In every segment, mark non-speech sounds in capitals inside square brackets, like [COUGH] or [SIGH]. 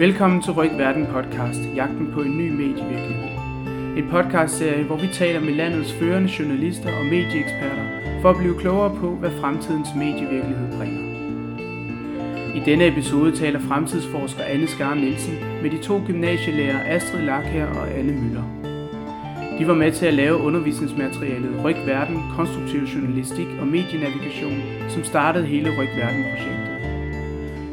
Velkommen til Ryk Verden podcast, jagten på en ny medievirkelighed. En podcastserie, hvor vi taler med landets førende journalister og medieeksperter for at blive klogere på, hvad fremtidens medievirkelighed bringer. I denne episode taler fremtidsforsker Anne Skar Nielsen med de to gymnasielærer Astrid Lakher og Anne Møller. De var med til at lave undervisningsmaterialet Ryk Verden, konstruktiv journalistik og medienavigation, som startede hele Ryk Verden-projektet.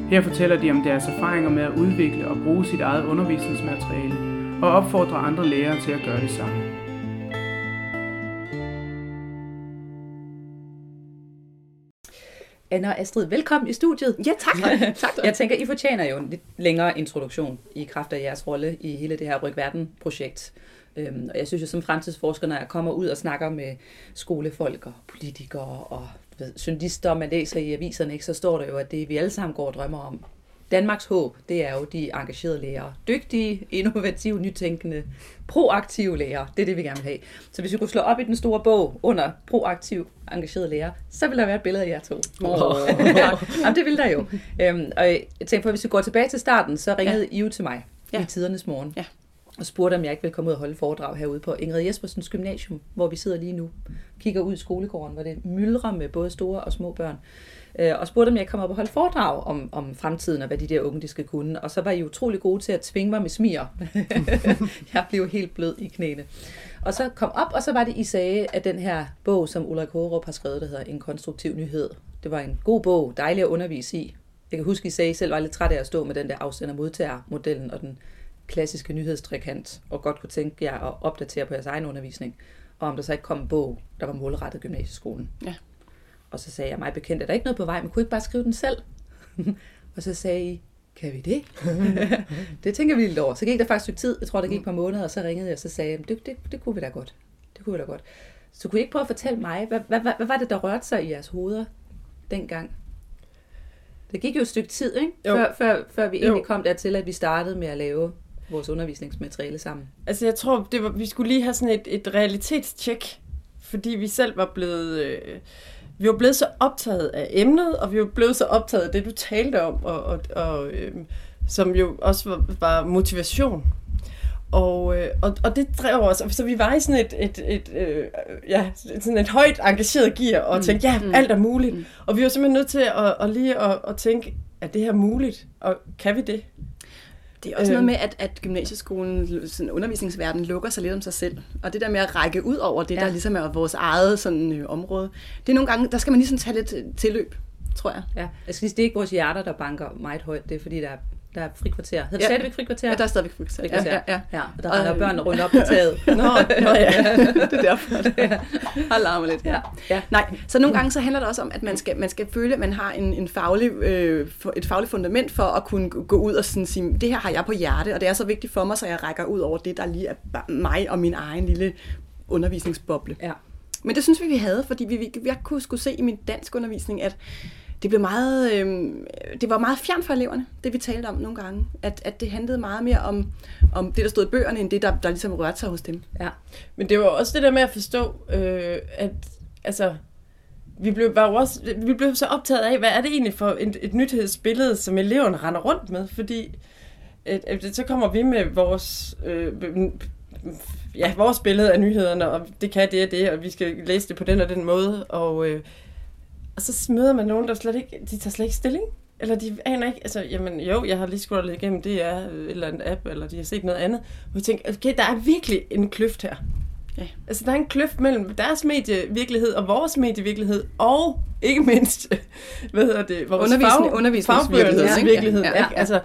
Her fortæller de om deres erfaringer med at udvikle og bruge sit eget undervisningsmateriale og opfordrer andre lærere til at gøre det samme. Anna og Astrid, velkommen i studiet. Ja, tak. [LAUGHS] tak Jeg tænker, I fortjener jo en lidt længere introduktion i kraft af jeres rolle i hele det her Ryk Verden-projekt. Øhm, og jeg synes jo som fremtidsforsker, når jeg kommer ud og snakker med skolefolk og politikere og journalister, man læser i aviserne, ikke, så står der jo, at det vi alle sammen går og drømmer om. Danmarks håb, det er jo de engagerede lærere. Dygtige, innovative, nytænkende, proaktive lærere. Det er det, vi gerne vil have. Så hvis vi kunne slå op i den store bog under proaktiv, engageret lærer, så vil der være et billede af jer to. Oh. [LAUGHS] Jamen, det vil der jo. Øhm, og jeg tænker på, at hvis vi går tilbage til starten, så ringede ja. I jo til mig ja. i tidernes morgen. Ja og spurgte, om jeg ikke ville komme ud og holde foredrag herude på Ingrid Jespersens Gymnasium, hvor vi sidder lige nu. Kigger ud i skolegården, hvor det myldrer med både store og små børn. Øh, og spurgte, om jeg kom op og holde foredrag om, om fremtiden og hvad de der unge de skal kunne. Og så var I utrolig gode til at tvinge mig med smier. [LAUGHS] jeg blev helt blød i knæene. Og så kom op, og så var det, I sagde, at den her bog, som Ulrik Hårup har skrevet, der hedder En konstruktiv nyhed. Det var en god bog, dejlig at undervise i. Jeg kan huske, I sagde, at I selv var lidt træt af at stå med den der afsender-modtager-modellen og den klassiske nyhedstrikant, og godt kunne tænke jer at opdatere på jeres egen undervisning, og om der så ikke kom en bog, der var målrettet gymnasieskolen. Ja. Og så sagde jeg mig bekendt, at der ikke noget på vej, men kunne ikke bare skrive den selv? [LAUGHS] og så sagde I, kan vi det? [LAUGHS] det tænker vi lidt over. Så gik der faktisk et tid, jeg tror, der gik et par måneder, og så ringede jeg, og så sagde jeg, det, det, det kunne vi da godt. Det kunne vi da godt. Så kunne I ikke prøve at fortælle mig, hvad, hvad, hvad, hvad var det, der rørte sig i jeres hoveder dengang? Det gik jo et stykke tid, ikke? Før, før, før vi jo. egentlig kom dertil, at vi startede med at lave vores undervisningsmateriale sammen? Altså jeg tror, det var, vi skulle lige have sådan et, et realitetstjek, fordi vi selv var blevet... Øh, vi var blevet så optaget af emnet, og vi var blevet så optaget af det, du talte om, og, og, og øh, som jo også var, var motivation. Og, øh, og, og det drev os, så vi var i sådan et, et, et, øh, ja, sådan et højt engageret gear, og mm. tænkte, ja, mm. alt er muligt. Mm. Og vi var simpelthen nødt til at, at lige at, at tænke, er det her muligt, og kan vi det? Det er også noget øhm. med, at, at gymnasieskolen, sådan undervisningsverden, lukker sig lidt om sig selv. Og det der med at række ud over det, ja. der ligesom er vores eget sådan, øh, område, det er nogle gange, der skal man ligesom tage lidt tilløb, tror jeg. Ja, jeg sige, det er ikke vores hjerter, der banker meget højt, det er fordi, der er der er frikvarter. Hedder det ja. stadigvæk frikvarter? Ja, der er stadigvæk frikvarter. frikvarter. Ja, ja, ja. ja. Og der er øh, børn rundt op [LAUGHS] på taget. nå, nå, ja. det er derfor. ja. [LAUGHS] Har lidt. Ja. Ja. Nej, så nogle gange så handler det også om, at man skal, man skal føle, at man har en, en faglig, øh, et fagligt fundament for at kunne gå ud og sådan sige, det her har jeg på hjerte, og det er så vigtigt for mig, så jeg rækker ud over det, der lige er mig og min egen lille undervisningsboble. Ja. Men det synes vi, vi havde, fordi vi, vi, vi kunne skulle se i min dansk undervisning, at det blev meget, øh, det var meget fjern for eleverne, det vi talte om nogle gange. At, at det handlede meget mere om, om det, der stod i bøgerne, end det, der, der ligesom rørte sig hos dem. Ja. Men det var også det der med at forstå, øh, at altså, vi blev, bare også, vi blev så optaget af, hvad er det egentlig for et, et nyhedsbillede, som eleverne render rundt med, fordi at, at, så kommer vi med vores, øh, ja, vores billede af nyhederne, og det kan det og det, og vi skal læse det på den og den måde, og øh, og så møder man nogen, der slet ikke, de tager slet ikke stilling. Eller de aner ikke, altså, jamen jo, jeg har lige scrollet igennem, det er et eller andet app, eller de har set noget andet. Og vi tænker, okay, der er virkelig en kløft her. Ja. Altså, der er en kløft mellem deres medievirkelighed og vores medievirkelighed, og ikke mindst, [LAUGHS] hvad hedder det, vores Undervisning, fag, undervisningsvirkelighed. Virkelighed, ja, ja, ja. Altså,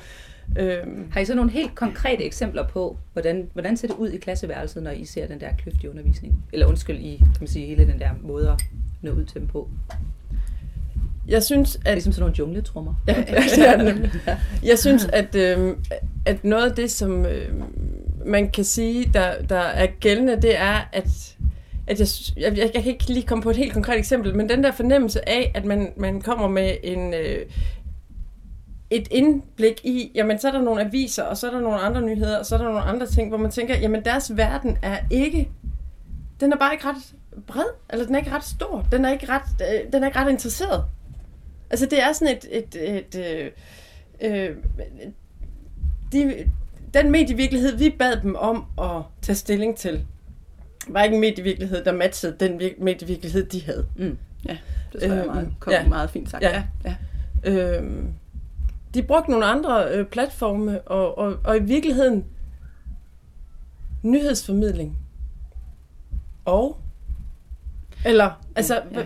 øhm. Har I så nogle helt konkrete eksempler på, hvordan, hvordan ser det ud i klasseværelset, når I ser den der kløft i undervisningen? Eller undskyld, i kan man sige, hele den der måde at nå ud til dem på? Jeg synes, at... Ligesom sådan nogle jungletrummer. Ja, [LAUGHS] er det Jeg synes, at, øh, at noget af det, som øh, man kan sige, der, der er gældende, det er, at, at jeg, jeg, jeg kan ikke lige komme på et helt konkret eksempel, men den der fornemmelse af, at man, man kommer med en... Øh, et indblik i, jamen så er der nogle aviser, og så er der nogle andre nyheder, og så er der nogle andre ting, hvor man tænker, jamen deres verden er ikke, den er bare ikke ret bred, eller den er ikke ret stor, den er ikke ret, øh, den er ikke ret interesseret. Altså det er sådan et, et, et, et øh, øh, de, den medievirkelighed, vi bad dem om at tage stilling til, var ikke en medievirkelighed, der matchede den medievirkelighed, de havde. Mm. Ja, det tror jeg meget, kom ja. meget fint sagt. Ja. Ja. Ja. Øhm, de brugte nogle andre øh, platforme, og, og, og i virkeligheden nyhedsformidling og eller, altså... Ja.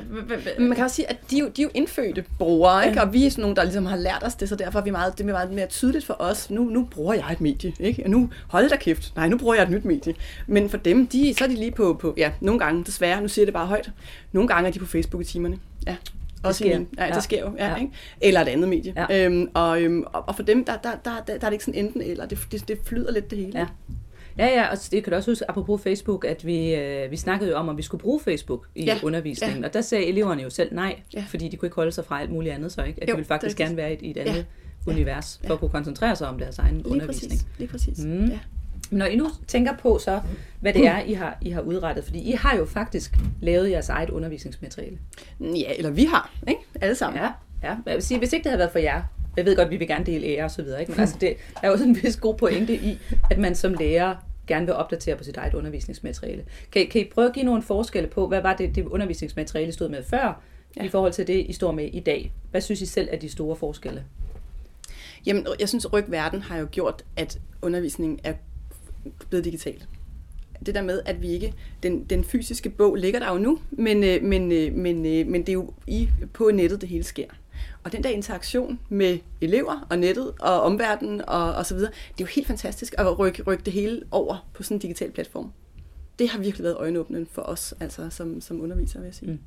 Man kan også sige, at de, de er jo indfødte brugere, ikke? Ja. og vi er sådan nogle, der ligesom har lært os det, så derfor er vi meget, det er meget mere tydeligt for os. Nu, nu bruger jeg et medie, ikke? Og nu, hold da kæft, nej, nu bruger jeg et nyt medie. Men for dem, de, så er de lige på, på, ja, nogle gange, desværre, nu siger jeg det bare højt, nogle gange er de på Facebook i timerne. Ja. Også det sker. En, ja, ja, det sker jo. Ja, ja. Ikke? Eller et andet medie. Ja. Øhm, og, øhm, og, og for dem, der, der, der, der, der er det ikke sådan enten eller. Det, det, det flyder lidt det hele. Ja. Ja, ja, og det kan du også huske, apropos Facebook, at vi, øh, vi snakkede jo om, om vi skulle bruge Facebook i ja. undervisningen, ja. og der sagde eleverne jo selv nej, ja. fordi de kunne ikke holde sig fra alt muligt andet så, ikke? At jo, de ville faktisk gerne være i, i et andet ja. univers, for ja. at kunne koncentrere sig om deres egen Lige undervisning. Præcis. Lige præcis. Mm. Ja. Når I nu tænker på så, hvad det er, I har, I har udrettet, fordi I har jo faktisk lavet jeres eget undervisningsmateriale. Ja, eller vi har, ikke? Alle sammen. Ja, ja. Jeg vil sige, hvis ikke det havde været for jer, jeg ved godt, vi vil gerne dele ære og så videre, ikke? men altså det er jo sådan en vis god pointe i, at man som lærer gerne vil opdatere på sit eget undervisningsmateriale. Kan, kan I prøve at give nogle forskelle på, hvad var det, det undervisningsmateriale stod med før, ja. i forhold til det, I står med i dag? Hvad synes I selv er de store forskelle? Jamen, jeg synes, at Rygverden har jo gjort, at undervisningen er blevet digital. Det der med, at vi ikke... Den, den fysiske bog ligger der jo nu, men, øh, men, øh, men, øh, men det er jo i, på nettet, det hele sker. Og den der interaktion med elever og nettet og omverdenen og, og så videre, det er jo helt fantastisk at rykke, rykke det hele over på sådan en digital platform. Det har virkelig været øjenåbnende for os, altså som, som undervisere, vil jeg sige. Mm.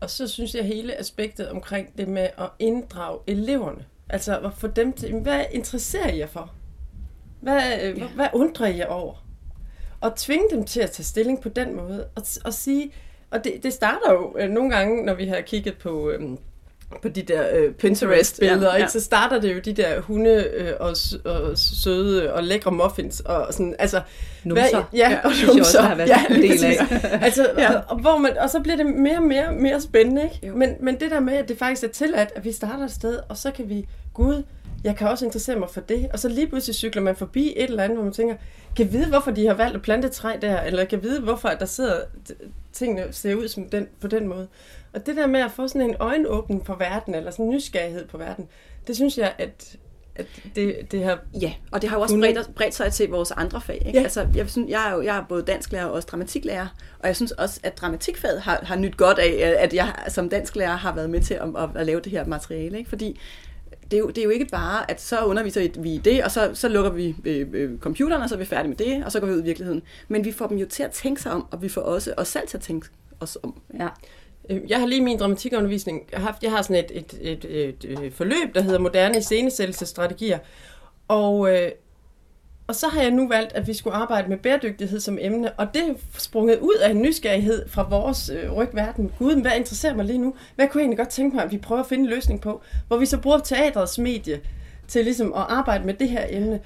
Og så synes jeg hele aspektet omkring det med at inddrage eleverne. Altså at få dem til, hvad interesserer I jer for? Hvad, ja. hvad, hvad undrer I jer over? Og tvinge dem til at tage stilling på den måde. Og, og sige, og det, det starter jo øh, nogle gange, når vi har kigget på... Øh, på de der øh, Pinterest-billeder, ja, ja. Ikke? så starter det jo de der hunde øh, og, og søde og lækre muffins. Og sådan, altså, numser. Hvad, ja, og numser. Det også har været ja, en del af. altså, ja. og, og, hvor man, og så bliver det mere og mere, mere spændende. Ikke? Men, men det der med, at det faktisk er tilladt, at vi starter et sted, og så kan vi, gud, jeg kan også interessere mig for det. Og så lige pludselig cykler man forbi et eller andet, hvor man tænker, kan vide, hvorfor de har valgt at plante træ der, eller kan vide, hvorfor der sidder tingene ser ud som den, på den måde. Og det der med at få sådan en øjenåbning på verden, eller sådan en nysgerrighed på verden, det synes jeg, at, at det, det har... Ja, og det har jo også bredt, bredt sig til vores andre fag. Ikke? Ja. Altså, jeg, synes, jeg, er jo, jeg er både dansklærer og også dramatiklærer, og jeg synes også, at dramatikfaget har, har nyt godt af, at jeg som dansklærer har været med til at, at, at lave det her materiale. Ikke? Fordi det er, jo, det er jo ikke bare, at så underviser vi i det, og så, så lukker vi øh, øh, computeren, og så er vi færdige med det, og så går vi ud i virkeligheden. Men vi får dem jo til at tænke sig om, og vi får også os selv til at tænke os om. Ja. Øh, jeg har lige min dramatikundervisning haft, jeg har sådan et, et, et, et, et forløb, der hedder moderne iscenesættelsesstrategier, og, øh, og så har jeg nu valgt, at vi skulle arbejde med bæredygtighed som emne, og det er sprunget ud af en nysgerrighed fra vores øh, rygverden. Gud, hvad interesserer mig lige nu? Hvad kunne jeg egentlig godt tænke mig, at vi prøver at finde en løsning på? Hvor vi så bruger teatrets medie til ligesom at arbejde med det her emne.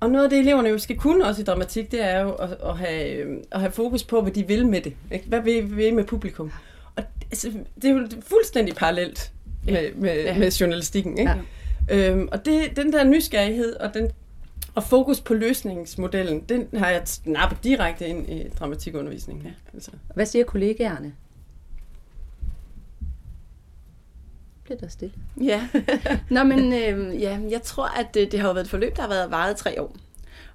Og noget af det, eleverne jo skal kunne også i dramatik, det er jo at, at, have, øh, at have fokus på, hvad de vil med det. Ikke? Hvad vil vi med publikum? Og altså, det er jo fuldstændig parallelt med, med, ja. med journalistikken. Ikke? Ja. Øhm, og det, den der nysgerrighed og den og fokus på løsningsmodellen, den har jeg snappet direkte ind i dramatikundervisningen. Ja. Altså. Hvad siger kollegaerne? Bliver der stille? Ja, [LAUGHS] Nå, men øh, ja, jeg tror, at det, det har været et forløb, der har været varet tre år.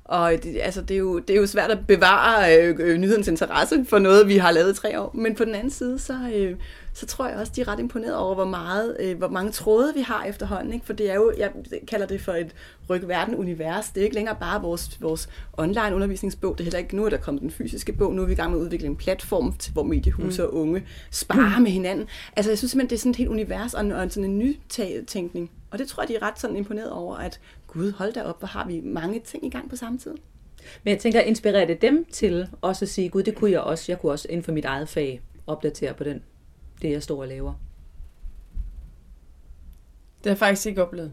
Og det, altså, det, er jo, det er jo svært at bevare øh, øh, nyhedens interesse for noget, vi har lavet i tre år. Men på den anden side, så, øh, så tror jeg også, de er ret imponeret over, hvor, meget, øh, hvor mange tråde vi har efterhånden. Ikke? For det er jo, jeg kalder det for et rygverden-univers. Det er ikke længere bare vores, vores online undervisningsbog. Det er heller ikke, nu er der kommet den fysiske bog. Nu er vi i gang med at udvikle en platform, til, hvor mediehuse mm. og unge sparer med hinanden. Altså jeg synes simpelthen, det er sådan et helt univers og, en, og sådan en ny tænkning. Og det tror jeg, de er ret sådan imponeret over, at gud, hold da op, hvor har vi mange ting i gang på samme tid. Men jeg tænker, inspirerer det dem til også at sige, gud, det kunne jeg også. Jeg kunne også inden for mit eget fag opdatere på den, det jeg står og laver. Det har jeg faktisk ikke oplevet.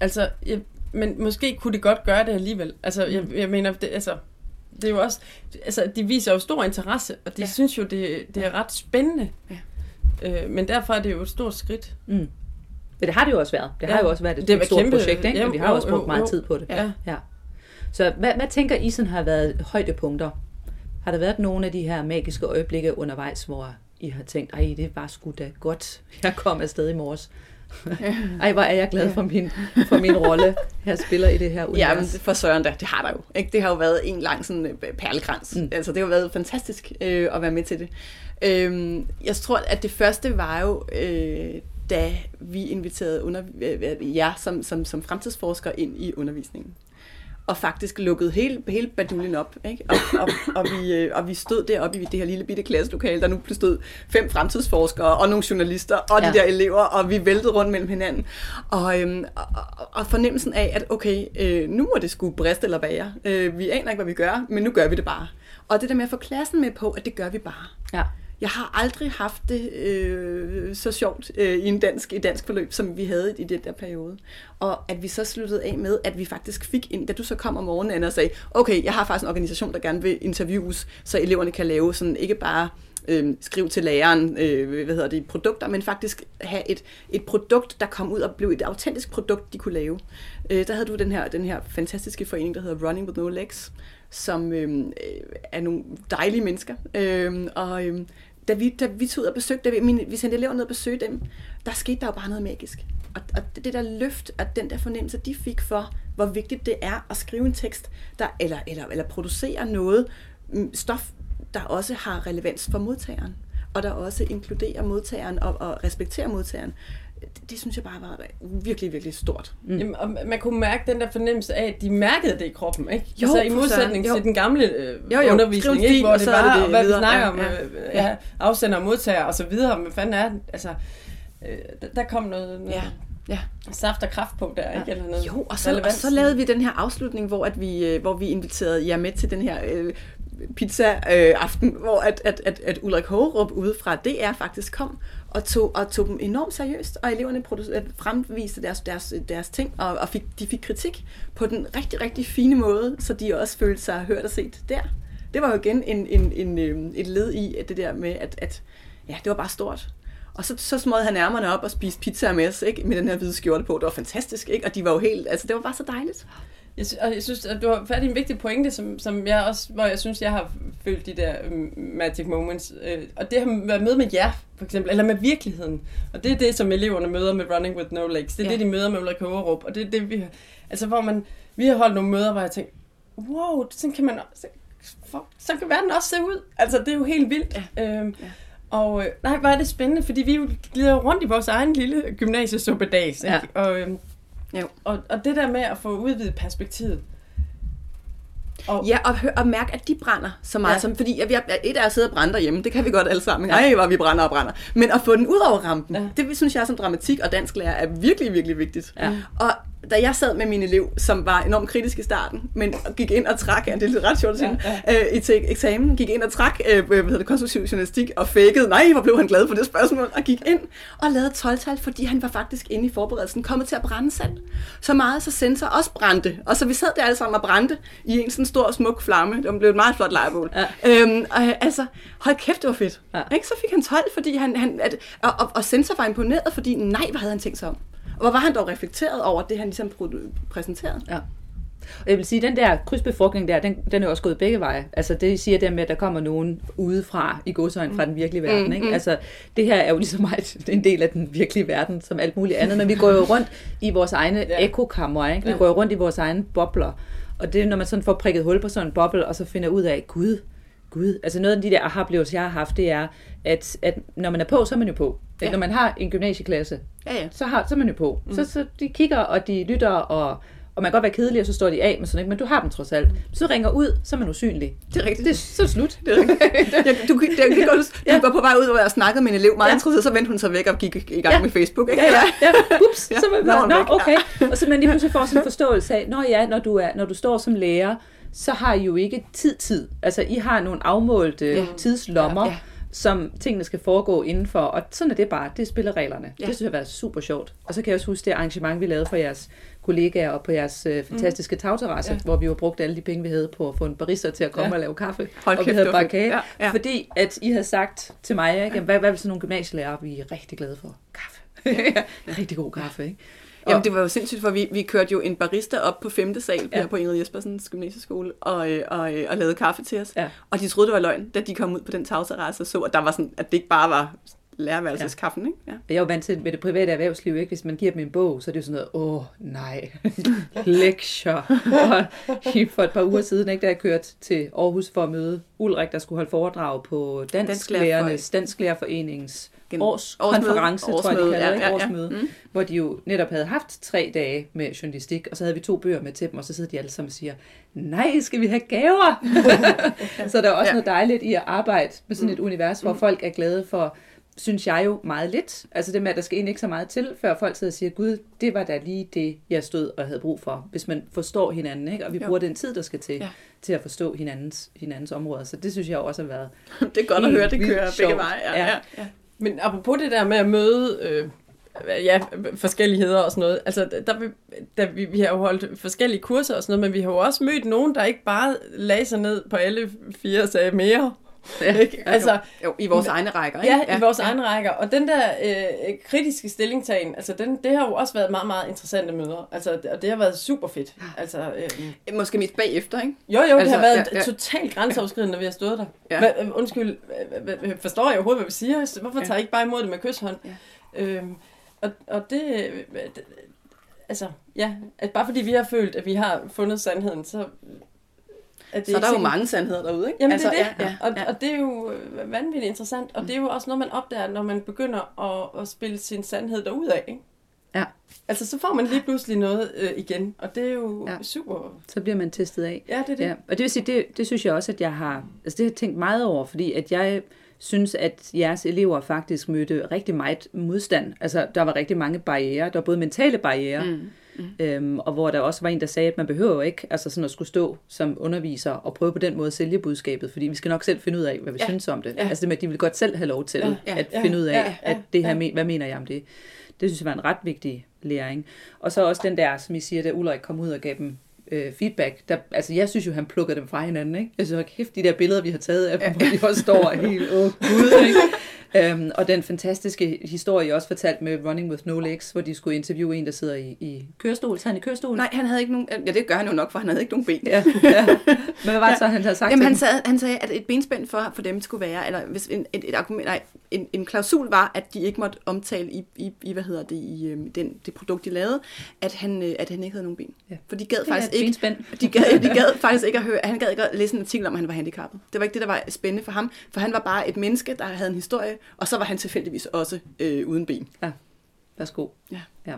Altså, jeg, men måske kunne de godt gøre det alligevel. Altså, jeg, mm. jeg mener, det, altså, det er jo også, altså, de viser jo stor interesse, og de ja. synes jo, det, det er ret spændende. Ja. Øh, men derfor er det jo et stort skridt. Mm. Men det har det jo også været. Det har Ja. jo også været et, Det et stort kæmpe- projekt, ikke? ja, Men vi har jo også jo, brugt jo, meget jo. tid på det. Ja. ja. Så hvad, hvad tænker I sådan har været højdepunkter? Har der været nogle af de her magiske øjeblikke undervejs, hvor I har tænkt, ej, det var sgu da godt, [LAUGHS] jeg kom afsted i morges. [LAUGHS] Ej, hvor er jeg glad for min, for min rolle, jeg spiller i det her univers. Ja, men for søren da, det har der jo. Ikke? Det har jo været en lang sådan, øh, perlekrans. Mm. Altså, det har været fantastisk øh, at være med til det. Øh, jeg tror, at det første var jo, øh, da vi inviterede under, øh, jer som, som, som fremtidsforskere ind i undervisningen. Og faktisk lukkede hele, hele baduljen op. Ikke? Og, og, og, vi, øh, og vi stod deroppe i det her lille bitte klasselokale, der nu stod fem fremtidsforskere og nogle journalister og de Ja. der elever, og vi væltede rundt mellem hinanden. Og, øhm, og, og- fornemmelsen af, at okay, øh, nu må det sgu briste eller bære. Øh, vi aner ikke, hvad vi gør, men nu gør vi det bare. Og det der med at få klassen med på, at det gør vi bare. Ja. Jeg har aldrig haft det øh, så sjovt øh, i en dansk, i dansk forløb, som vi havde i den der periode. Og at vi så sluttede af med, at vi faktisk fik ind, da du så kom om morgenen, Anna, og sagde, okay, jeg har faktisk en organisation, der gerne vil interviews, så eleverne kan lave sådan ikke bare øh, skrive til læreren, øh, hvad hedder det, produkter, men faktisk have et, et produkt, der kom ud og blev et autentisk produkt, de kunne lave. Øh, der havde du den her, den her fantastiske forening, der hedder Running With No Legs, som øh, øh, er nogle dejlige mennesker. Øh, og øh, da vi, da vi tog ud og besøgte, da vi, mine, vi sendte elever ned og besøgte dem, der skete der jo bare noget magisk. Og, og det der løft, og den der fornemmelse, de fik for, hvor vigtigt det er at skrive en tekst, der, eller, eller, eller producere noget mm, stof, der også har relevans for modtageren, og der også inkluderer modtageren og, og respekterer modtageren. Det, det synes jeg bare var virkelig, virkelig stort. Mm. Jamen, og man kunne mærke den der fornemmelse af, at de mærkede det i kroppen, ikke? Jo, altså i modsætning. Jo. til den gamle øh, Jo, jo. undervisning, ikke? hvor det så var, det og hvad videre. vi snakker Ja, om, ja. øh, ja, afsender og modtager og så videre, men fanden er altså, øh, der, kom noget, noget Ja, ja. saft og kraft på der, ikke? Eller noget Jo, og så, og så lavede vi den her afslutning, hvor, at vi, øh, hvor vi inviterede jer med til den her øh, pizza-aften, hvor at, at, at, at Ulrik Hågerup ude fra DR faktisk kom og tog, og tog dem enormt seriøst, og eleverne øh, fremviste deres, deres, deres ting, og, og fik, de fik kritik på den rigtig, rigtig fine måde, så de også følte sig hørt og set der. Det var jo igen en, en, en, øhm, et led i at det der med, at, at ja, det var bare stort. Og så, så småede han ærmerne op og spiste pizza med os, ikke? med den her hvide skjorte på. Det var fantastisk, ikke? Og de var jo helt, altså det var bare så dejligt. Jeg, og jeg synes, at du har fat i en vigtig pointe, som, som jeg også, hvor jeg synes, jeg har følt de der um, magic moments. Øh, og det har været med med jer, for eksempel, eller med virkeligheden. Og det er det, som eleverne møder med Running With No Legs. Det er Ja. det, de møder med Ulrik Hågerup. Og det er det, vi har, altså hvor man, vi har holdt nogle møder, hvor jeg tænkte, wow, sådan kan man så, for, så kan verden også se ud. Altså, det er jo helt vildt. Ja. Øhm, Ja. Og øh, nej, hvor er det spændende, fordi vi glider rundt i vores egen lille gymnasiesuppedags. Ja. Og, øhm, Jo. og, og det der med at få udvidet perspektivet. Og, Ja, og, hør, og mærke, at de brænder så meget. Ja. Som, fordi vi er, et er at sidde og brænde derhjemme, det kan vi godt alle sammen. Nej, hvor vi brænder og brænder. Men at få den ud over rampen, ja. Det synes jeg som dramatik og dansk lærer er virkelig, virkelig vigtigt. Ja. Og da jeg sad med min elev, som var enormt kritisk i starten, men gik ind og trak, ja, det er lidt ret sjovt sige, Ja, øh, i til eksamen, gik ind og trak, øh, hvad hedder det, konstruktiv journalistik, og fakede, nej, hvor blev han glad for det spørgsmål, og gik ind og lavede 12-tal, fordi han var faktisk inde i forberedelsen, kommet til at brænde selv. Så meget, så sensor også brændte. Og så vi sad der alle sammen og brændte i en sådan stor, smuk flamme. Det blev et meget flot lejrebål. Ja. Øhm, og, altså, hold kæft, det var fedt. Ja. Ikke? Så fik han 12, fordi han, han at, og, og, og sensor var imponeret, fordi nej, hvad havde han tænkt sig om? Og hvor var han dog reflekteret over det, han ligesom præsenterede? Ja. Og jeg vil sige, den der krydsbefrugtning der, den, den er jo også gået begge veje. Altså det siger der med, at der kommer nogen udefra i godsøjne fra den virkelige verden. Mm, Ikke? mm. Altså det her er jo lige så [LAUGHS] meget en del af den virkelige verden som alt muligt andet, men vi går jo [LAUGHS] rundt i vores egne Ja. ekokammer, ikke? Vi Ja. går jo rundt i vores egne bobler. Og det er, når man sådan får prikket hul på sådan en boble, og så finder ud af, gud, gud. Altså noget af de der aha-oplevelser, jeg har haft, det er, at, at når man er på, så er man jo på. Ja. Ja. Når man har en gymnasieklasse, Ja, ja. så, har, så er man jo på. Mm. Så, så de kigger, og de lytter, og, og man kan godt være kedelig, og så står de af med sådan ikke, men du har dem trods alt. Så ringer ud, så er man usynlig. Det er rigtigt. Det, så er det slut. Det er rigtigt. [LAUGHS] Ja, du, det, det, godt, du Ja. var på vej ud, hvor jeg snakkede med en elev meget Ja. interesseret, så vendte hun sig væk og gik i gang Ja. med Facebook. Ikke? Ja, ja, ja. Ups, Ja, så var nå, man, nå, væk. okay. Og så man lige pludselig får sådan en forståelse af, nå ja, når du, er, når du står som lærer, så har I jo ikke tid-tid. Altså, I har nogle afmålte Ja. ja. tidslommer, Ja. ja. som tingene skal foregå indenfor. Og sådan er det bare. Det er spillereglerne. Ja. Ja. Det synes jeg har været super sjovt. Og så kan jeg også huske det arrangement, vi lavede for jeres kollegaer og på jeres øh, fantastiske tagterrasse, Ja. ja. hvor vi jo brugte alle de penge, vi havde på at få en barista til at komme Ja. ja. og lave kaffe. Hold og kæft, vi havde bare kage. Ja, ja. Fordi at I havde sagt til mig, ikke, hvad, hvad vil sådan nogle gymnasielærer, vi er rigtig glade for? Kaffe. [LAUGHS] en rigtig god kaffe, ikke? Jamen, det var jo sindssygt, for vi, vi kørte jo en barista op på 5. sal ja. på Ingrid Jespersens gymnasieskole og, øh, og, øh, og lavede kaffe til os. Ja. Og de troede, det var løgn, da de kom ud på den tagterrasse og så, at der var sådan, at det ikke bare var lærerværelseskaffen, ja. ikke? Ja. Jeg er jo vant til med det private erhvervsliv, ikke? Hvis man giver dem en bog, så er det jo sådan noget, åh, nej, [LAUGHS] lektier. og for et par uger siden, ikke, da jeg kørte til Aarhus for at møde Ulrik, der skulle holde foredrag på Dansklærernes, Dansklærerforeningens årskonference, årsmøde, tror jeg, de kalder det, ja, ja, årsmøde, ja. Mm. hvor de jo netop havde haft tre dage med journalistik, og så havde vi to bøger med til dem, og så sidder de alle sammen og siger, nej, skal vi have gaver? [LAUGHS] så der er også ja. noget dejligt i at arbejde med sådan et mm. univers, hvor mm. folk er glade for synes jeg jo meget lidt. Altså det med, at der skal egentlig ikke så meget til, før folk sidder og siger, gud, det var da lige det, jeg stod og havde brug for. Hvis man forstår hinanden, ikke? og vi jo. bruger den tid, der skal til, ja. til at forstå hinandens, hinandens områder. Så det synes jeg også har været [LAUGHS] Det er godt at høre, det kører begge veje. Ja, ja. Ja. Men apropos det der med at møde øh, ja, forskelligheder og sådan noget, altså der, der, vi, vi har jo holdt forskellige kurser og sådan noget, men vi har jo også mødt nogen, der ikke bare lagde sig ned på alle fire og sagde mere, Ja, ikke? Altså, jo, jo, I vores egne rækker, ikke? Ja, ja i vores ja. egne rækker. Og den der øh, kritiske stillingtagen, altså den, det har jo også været meget, meget interessante møder. Altså, og det har været super fedt. Altså, øh, Måske mest bagefter, ikke? Jo, jo, altså, det har været ja, ja. totalt grænseoverskridende, når vi har stået der. Ja. Hva, øh, undskyld, forstår jeg overhovedet, hvad vi siger? Hvorfor tager jeg ikke bare imod det med kysshånd? Ja. Øhm, og, og det, det, altså, ja, at bare fordi vi har følt, at vi har fundet sandheden, så at det så er der jo mange sandheder derude, ikke? Jamen altså, det er det, ja, ja, og, ja. og det er jo øh, vanvittigt interessant, og det er jo også noget, man opdager, når man begynder at, at spille sin sandhed derud af, ikke? Ja. Altså, så får man lige pludselig noget øh, igen, og det er jo ja. super. Så bliver man testet af. Ja, det er det. Ja. Og det vil sige, det, det synes jeg også, at jeg har, altså det har jeg tænkt meget over, fordi at jeg synes, at jeres elever faktisk mødte rigtig meget modstand. Altså, der var rigtig mange barriere. Der var både mentale barriere, mm Mm. Øhm, og hvor der også var en, der sagde, at man behøver ikke altså sådan at skulle stå som underviser og prøve på den måde at sælge budskabet, fordi vi skal nok selv finde ud af, hvad vi ja. synes om det. Ja. Altså det med, at de vil godt selv have lov til ja. at ja. finde ud af, ja. Ja. at det her, ja. hvad mener jeg om det? Det synes jeg var en ret vigtig læring. Og så også den der, som I siger, da Ulrik kom ud og gav dem øh, feedback. Der, altså, jeg synes jo, han plukkede dem fra hinanden. Ikke? Jeg synes, kæft, de der billeder, vi har taget af dem, hvor de også står helt, åh gud, ikke? [LAUGHS] Øhm, og den fantastiske historie, jeg også fortalt med Running with No Legs, hvor de skulle interviewe en, der sidder i, i kørestol. Så han i kørestol? Nej, han havde ikke nogen... Ja, det gør han jo nok, for han havde ikke nogen ben. Ja, ja. Men hvad var det så, han havde sagt Jamen, han, sagde, han sagde, at et benspænd for, for dem skulle være, eller hvis en, et, et argument, nej, en, en klausul var, at de ikke måtte omtale i, i, i hvad hedder det, i øhm, den, det produkt, de lavede, at han, øh, at han ikke havde nogen ben. Ja. For de gad det faktisk ikke... De gad, de gad faktisk ikke at høre, han gad ikke at læse en artikel om, at han var handicappet. Det var ikke det, der var spændende for ham, for han var bare et menneske, der havde en historie, og så var han tilfældigvis også øh, uden ben. Ja, værsgo. Ja. ja.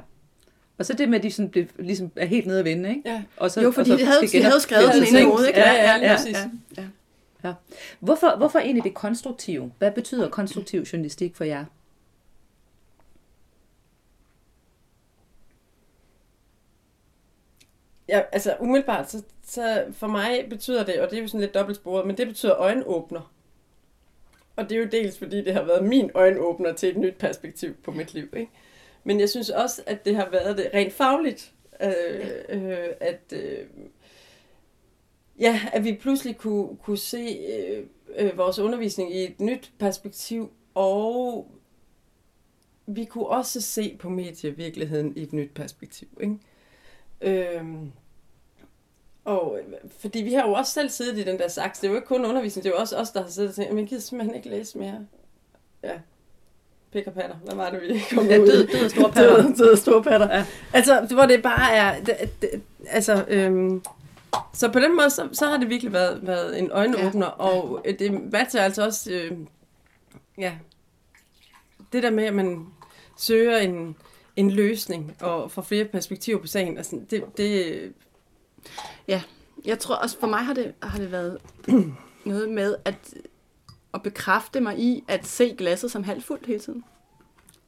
Og så det med, at de sådan blev, ligesom er helt nede at vinde, ikke? Ja. Og så, jo, fordi og så de, havde, de havde skrevet den inde i hovedet, ikke? Ja, ja, ja, ja, ja, ja. ja. Hvorfor, hvorfor egentlig det konstruktive? Hvad betyder konstruktiv journalistik for jer? Ja, altså umiddelbart, så, så for mig betyder det, og det er jo sådan lidt dobbeltsporet, men det betyder øjenåbner. Og det er jo dels, fordi det har været min øjenåbner til et nyt perspektiv på mit liv. Ikke? Men jeg synes også, at det har været det rent fagligt. Øh, øh, at, øh, ja, at vi pludselig kunne, kunne se øh, øh, vores undervisning i et nyt perspektiv, og vi kunne også se på medievirkeligheden i et nyt perspektiv. Ikke? Øh, og, fordi vi har jo også selv siddet i den der saks. Det er jo ikke kun undervisning, det er jo også os, der har siddet og tænkt, men jeg gider simpelthen ikke læse mere. Ja. Pik og patter. Hvad var det, vi kom ja, ud død, død og store patter. død, død og store patter. Ja. Altså, hvor det bare er... Det, det, altså, øhm, så på den måde, så, så har det virkelig været, været en øjenåbner, ja. og det matcher altså også... Øh, ja, det der med, at man søger en, en løsning og får flere perspektiver på sagen, altså, det, det Ja, jeg tror også, for mig har det, har det været [CLEARS THROAT] noget med at, at bekræfte mig i at se glasset som halvt fuldt hele tiden.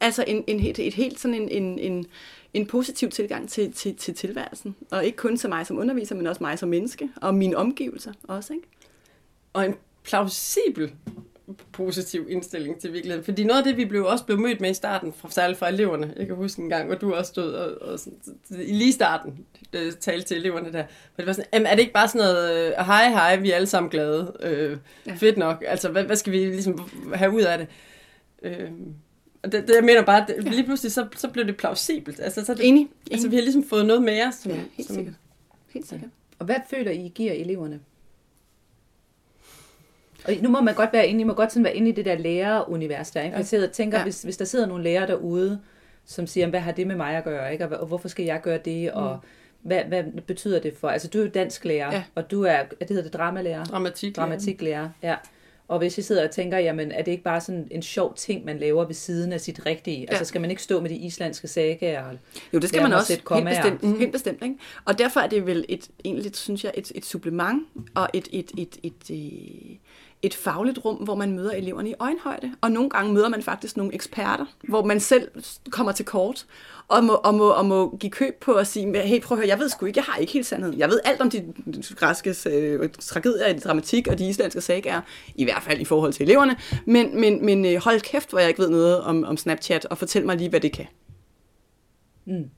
Altså en, en, et, et helt sådan en, en, en, en positiv tilgang til, til, til tilværelsen. Og ikke kun til mig som underviser, men også mig som menneske, og mine omgivelser også. Ikke? Og en plausibel positiv indstilling til virkeligheden. Fordi noget af det, vi blev også blev mødt med i starten, fra, særligt fra eleverne, jeg kan huske en gang, hvor du også stod og, og sådan, i lige starten øh, talte til eleverne der, hvor det var sådan, er det ikke bare sådan noget, øh, hej hej, vi er alle sammen glade, øh, ja. fedt nok, altså hvad, hvad skal vi ligesom have ud af det? Øh, Og det, det, jeg mener bare, at lige pludselig, så, så blev det plausibelt. Altså, så det, Enig. Altså, vi har ligesom fået noget med os. Som, Ja, helt som, sikkert. Helt sikkert. Og hvad føler I giver eleverne? Og nu må man godt være inde, I må godt sådan være inde i det der lærerunivers der, ikke? For jeg sidder og tænker, Ja. ja. hvis, hvis der sidder nogle lærere derude, som siger, hvad har det med mig at gøre, ikke? Og, hvorfor skal jeg gøre det, og hvad, hvad betyder det for? Altså, du er jo dansk lærer, Ja. ja. og du er, det hedder det, dramalærer? Dramatik. Dramatiklærer, ja. Og hvis I sidder og tænker, jamen er det ikke bare sådan en sjov ting, man laver ved siden af sit rigtige? Ja. Altså skal man ikke stå med de islandske sagaer? og Jo, det skal man også. Helt bestemt, mm. helt bestemt ikke? Og derfor er det vel et, egentlig, synes jeg, et, et supplement og et, et, et, et, et, et fagligt rum, hvor man møder eleverne i øjenhøjde. Og nogle gange møder man faktisk nogle eksperter, hvor man selv kommer til kort og må, og må, og må give køb på at sige, hey, prøv at høre, jeg ved sgu ikke, jeg har ikke helt sandheden. Jeg ved alt om de græske øh, tragedier i dramatik og de islandske sagaer, i hvert fald i forhold til eleverne. Men, men, men øh, hold kæft, hvor jeg ikke ved noget om, om Snapchat, og fortæl mig lige, hvad det kan. Mm.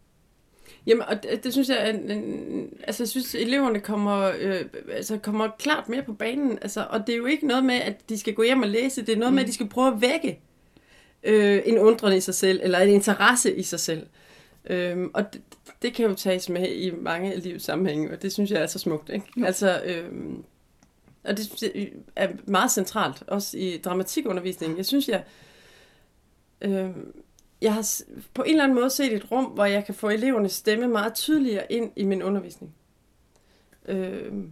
Jamen, og det, det synes jeg, en, en, altså jeg synes, eleverne kommer, øh, altså kommer klart mere på banen, altså, og det er jo ikke noget med, at de skal gå hjem og læse, det er noget mm. med, at de skal prøve at vække øh, en undren i sig selv, eller en interesse i sig selv. Øhm, og det, det kan jo tages med i mange af livets sammenhænge, og det synes jeg er så smukt, ikke? Jo. Altså, øhm, og det synes jeg er meget centralt, også i dramatikundervisningen. Jeg synes, jeg, øhm, jeg har på en eller anden måde set et rum, hvor jeg kan få elevernes stemme meget tydeligere ind i min undervisning. Øhm,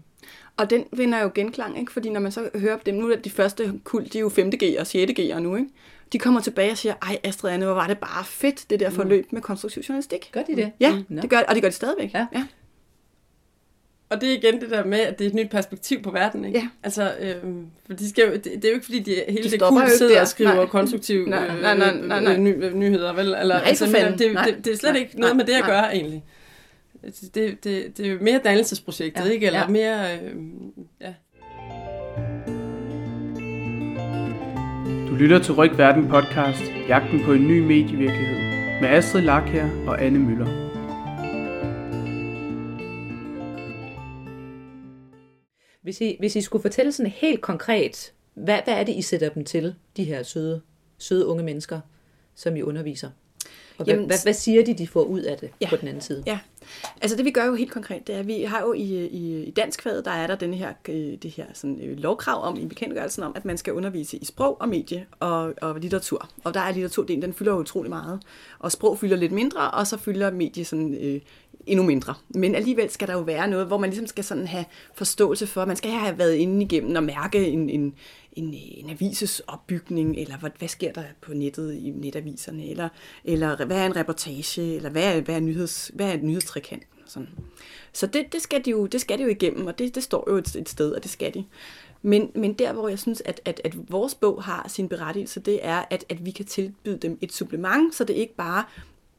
Og den vinder jo genklang, ikke? fordi når man så hører dem, nu er de første kul, de er jo 5. G og 6. G'er nu, ikke? de kommer tilbage og siger, ej Astrid Anne, hvor var det bare fedt, det der forløb med konstruktiv journalistik. Gør de det? Ja, Nå. det gør, og det gør de stadigvæk. Ja. ja. Og det er igen det der med, at det er et nyt perspektiv på verden, ikke? Ja. Altså, øhm, for de skal jo, det, det er jo ikke, fordi de hele De det kul sidder der. og skriver Nej. konstruktiv Nej, øh, nej, nej, nej, nej. øh, ny, øh, nyheder, vel? Eller, Nej, altså, det, Nej. det, det er slet Nej. ikke noget med det at Nej. gøre, egentlig. Altså, Det, det, det er jo mere dannelsesprojektet, Ja. ikke? Eller Ja. mere, øh, ja. Du lytter til Ryk Verden podcast, jagten på en ny medievirkelighed, med Astrid Lackher og Anne Møller. Hvis I, hvis I skulle fortælle sådan helt konkret, hvad, hvad er det, I sætter dem til, de her søde, søde unge mennesker, som I underviser? Og hvad, Jamen, hvad, hvad siger de, de får ud af det Ja. på den anden side? Ja, altså det vi gør jo helt konkret, det er, at vi har jo i, i, i danskfaget, der er der den her, øh, det her sådan, øh, lovkrav om, i bekendtgørelsen om, at man skal undervise i sprog og medie og, og litteratur. Og der er litteraturdelen, den fylder jo utrolig meget. Og sprog fylder lidt mindre, og så fylder medie sådan, øh, endnu mindre. Men alligevel skal der jo være noget, hvor man ligesom skal sådan have forståelse for, man skal have været inde igennem og mærke en, en, en, en avises opbygning, eller hvad, hvad sker der på nettet i netaviserne, eller, eller hvad er en reportage, eller hvad er, hvad er, nyheds, hvad er et nyhedstrekant. Sådan. Så det, det, skal de jo, det skal de jo igennem, og det, det står jo et, et sted, og det skal de. Men, men der, hvor jeg synes, at, at, at vores bog har sin berettigelse, det er, at, at vi kan tilbyde dem et supplement, så det ikke bare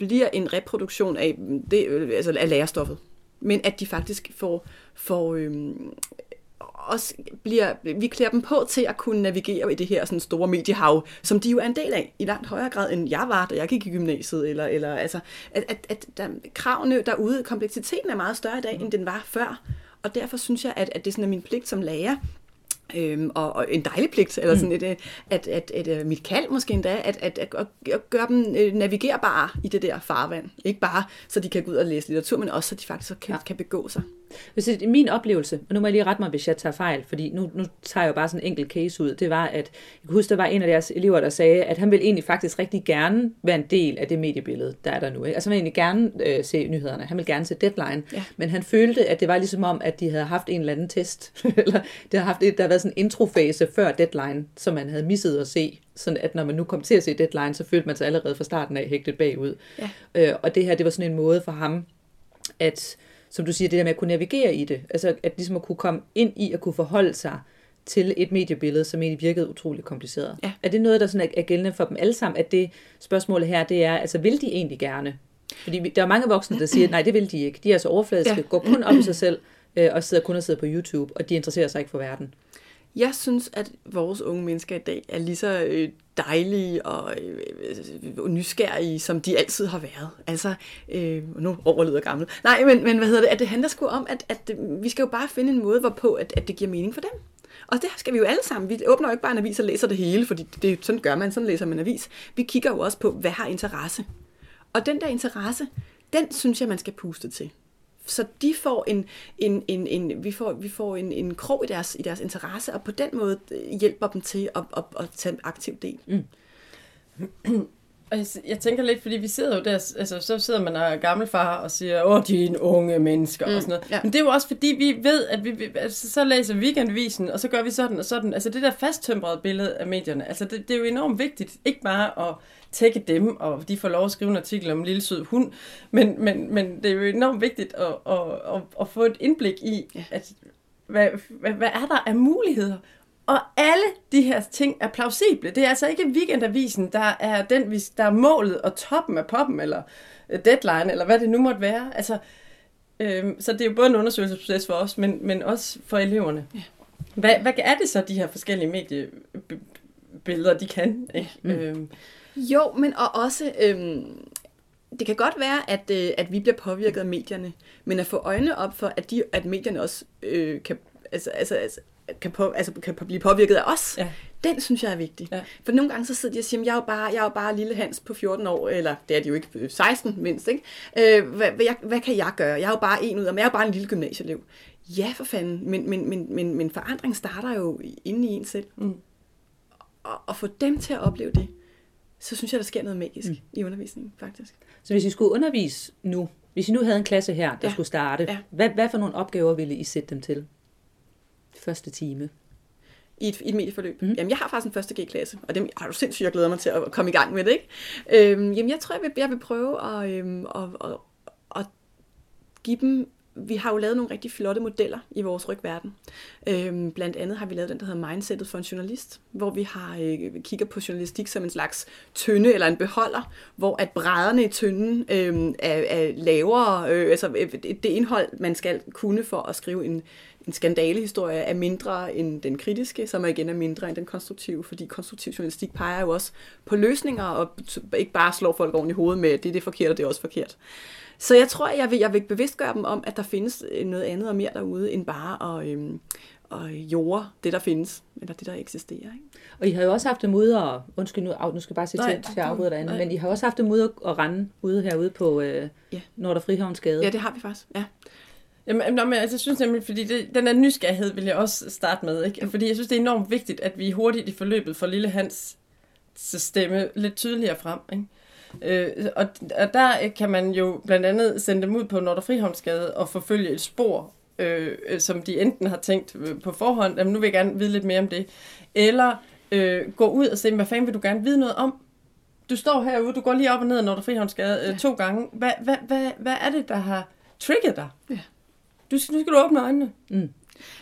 bliver en reproduktion af, det, øh, altså af lærerstoffet, men at de faktisk får, får øhm, også bliver, vi klæder dem på til at kunne navigere i det her sådan store mediehav, som de jo er en del af, i langt højere grad, end jeg var, da jeg gik i gymnasiet. Eller, eller, altså, at, at, at der, kravene derude, kompleksiteten er meget større i dag, end den var før. Og derfor synes jeg, at, at det sådan er min pligt som lærer, Øhm, og, og en dejlig pligt, eller sådan et, øh, at, at, at, at mit kald måske endda, at, at, at, at gøre dem øh, navigerbare i det der farvand. Ikke bare, så de kan gå ud og læse litteratur, men også, så de faktisk kan, Ja. kan begå sig. Hvis det min oplevelse, og nu må jeg lige rette mig, hvis jeg tager fejl, fordi nu, nu tager jeg jo bare sådan en enkelt case ud, det var, at jeg kan huske, der var en af deres elever, der sagde, at han vil egentlig faktisk rigtig gerne være en del af det mediebillede, der er der nu. Ikke? Altså han vil egentlig gerne øh, se nyhederne, han vil gerne se deadline, Ja. men han følte, at det var ligesom om, at de havde haft en eller anden test, [LAUGHS] eller det havde haft, et- der havde været sådan en introfase før deadline, som man havde misset at se, sådan at når man nu kom til at se deadline, så følte man sig allerede fra starten af hægtet bagud. Ja. Øh, og det her, det var sådan en måde for ham, at, som du siger, det der med at kunne navigere i det, altså at ligesom at kunne komme ind i at kunne forholde sig til et mediebillede, som egentlig virkede utroligt kompliceret. Ja. Er det noget, der sådan er, gældende for dem alle sammen, at det spørgsmål her, det er, altså vil de egentlig gerne? Fordi der er mange voksne, der siger, nej, det vil de ikke. De er så overfladiske, Ja. ja. går kun op i sig selv, øh, og sidder kun og sidder på YouTube, og de interesserer sig ikke for verden. Jeg synes, at vores unge mennesker i dag er lige så øh, dejlige og øh, øh nysgerrige, som de altid har været. Altså, øh, nu overlyder gammel. Nej, men, men hvad hedder det? At det handler sgu om, at, at øh, vi skal jo bare finde en måde, hvorpå at, at det giver mening for dem. Og det skal vi jo alle sammen. Vi åbner jo ikke bare en avis og læser det hele, fordi det, sådan gør man, sådan læser man en avis. Vi kigger jo også på, hvad har interesse. Og den der interesse, den synes jeg, man skal puste til. Så de får en, en, en, en vi får, vi får en, en krog i deres, i deres interesse, og på den måde øh, hjælper dem til at, at, at tage aktiv del. Mm. Jeg, tænker lidt, fordi vi sidder jo der, altså så sidder man og gammelfar og siger, åh, de er unge mennesker mm, og sådan noget. Ja. Men det er jo også fordi, vi ved, at vi, altså, så læser weekendvisen, og så gør vi sådan og sådan. Altså det der fasttømrede billede af medierne, altså det, det er jo enormt vigtigt, ikke bare at tække dem, og de får lov at skrive en artikel om en lille sød hund, men, men, men det er jo enormt vigtigt at, at, at, at få et indblik i, ja. at hvad, hvad, hvad er der af muligheder? Og alle de her ting er plausible. Det er altså ikke weekendavisen, der er den, der er målet og toppen af poppen, eller øh, deadline, eller hvad det nu måtte være. Altså, øh, så det er jo både en undersøgelsesproces for os, men, men også for eleverne. Ja. Hvad, hvad er det så, de her forskellige mediebilleder, de kan? Ikke? Mm. Øh. Jo, men og også... Øh det kan godt være, at, øh, at vi bliver påvirket af medierne, men at få øjnene op for, at, de, at medierne også øh, kan, altså, altså, altså, kan, på, altså, kan blive påvirket af os, ja. den synes jeg er vigtig. Ja. For nogle gange så sidder de og siger, jeg er jo bare, jeg er jo bare lille Hans på 14 år, eller det er de jo ikke, 16 mindst, ikke? Øh, hvad, hvad, jeg, hvad kan jeg gøre? Jeg er jo bare en ud af, men jeg er jo bare en lille gymnasieelev. Ja, for fanden, men, men, men, men, men forandring starter jo inde i en selv. Mm. Og, og få dem til at opleve det, så synes jeg, der sker noget magisk mm. i undervisningen, faktisk. Så hvis I skulle undervise nu, hvis I nu havde en klasse her, der ja. skulle starte, ja. hvad, hvad for nogle opgaver ville I sætte dem til? Første time. I et, i et medieforløb. Mm. Jamen, jeg har faktisk en første G-klasse, og det har du sindssygt, jeg glæder mig til at komme i gang med det, ikke? Øhm, jamen, jeg tror, jeg vil, jeg vil prøve at, øhm, at, at, at give dem vi har jo lavet nogle rigtig flotte modeller i vores rygverden. Øhm, blandt andet har vi lavet den, der hedder Mindsetet for en journalist, hvor vi har øh, kigger på journalistik som en slags tynde eller en beholder, hvor at brædderne i tynden øh, er, er lavere, øh, altså øh, det indhold, man skal kunne for at skrive en, en skandalehistorie er mindre end den kritiske, som igen er mindre end den konstruktive, fordi konstruktiv journalistik peger jo også på løsninger, og ikke bare slår folk oven i hovedet med, det er det forkert, og det er også forkert. Så jeg tror, jeg vil, jeg vil bevidstgøre dem om, at der findes noget andet og mere derude, end bare at, øhm, at jorde det, der findes, eller det, der eksisterer. Ikke? Og I har jo også haft dem ude, og undskyld nu, nu skal jeg bare sige til, til at afbryde dig andet, men I har også haft dem ude at rende ude herude på øh, ja. Nordre Frihavnsgade. Ja, det har vi faktisk, ja. Jamen, men, altså, jeg synes nemlig, fordi det, den der nysgerrighed vil jeg også starte med, ikke? Fordi jeg synes, det er enormt vigtigt, at vi hurtigt i forløbet får lille Hans stemme lidt tydeligere frem, ikke? Øh, og, og der kan man jo blandt andet sende dem ud på Nordre Frihavnsgade og forfølge et spor, øh, som de enten har tænkt øh, på forhånd, jamen nu vil jeg gerne vide lidt mere om det, eller øh, gå ud og se, hvad fanden vil du gerne vide noget om? Du står herude, du går lige op og ned ad Nordre Frihavnsgade øh, ja. to gange. Hvad, hvad, hvad, hvad er det, der har trigget dig? Ja. Du, nu skal du åbne øjnene. Mm.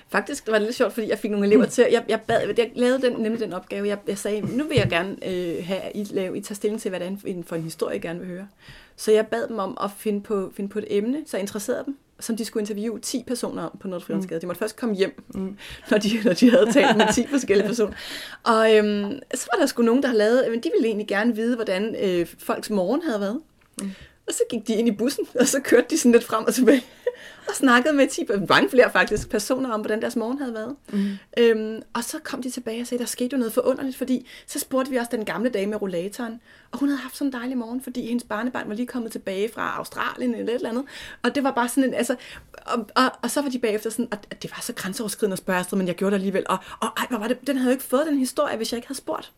Faktisk var det lidt sjovt, fordi jeg fik nogle elever til, jeg, jeg, bad, jeg lavede den, nemlig den opgave, jeg, jeg sagde, nu vil jeg gerne øh, have, I, lave, I tager stilling til, hvad det er for en historie, jeg gerne vil høre. Så jeg bad dem om at finde på, finde på et emne, så jeg interesserede dem, som de skulle interviewe 10 personer om på Nordfrihedsgade. Mm. De måtte først komme hjem, mm. når, de, når de havde talt med 10 forskellige [LAUGHS] personer. Og øhm, så var der sgu nogen, der havde lavet, men de ville egentlig gerne vide, hvordan øh, folks morgen havde været. Mm. Og så gik de ind i bussen, og så kørte de sådan lidt frem og tilbage og snakkede med 10, mange flere faktisk, personer om, hvordan deres morgen havde været. Mm. Øhm, og så kom de tilbage og sagde, der skete jo noget forunderligt, fordi så spurgte vi også den gamle dame med rollatoren, og hun havde haft sådan en dejlig morgen, fordi hendes barnebarn var lige kommet tilbage fra Australien eller et eller andet. Og det var bare sådan en, altså, og, og, og så var de bagefter sådan, at det var så grænseoverskridende at spørge men jeg gjorde det alligevel. Og, og ej, hvor var det, den havde jo ikke fået den historie, hvis jeg ikke havde spurgt.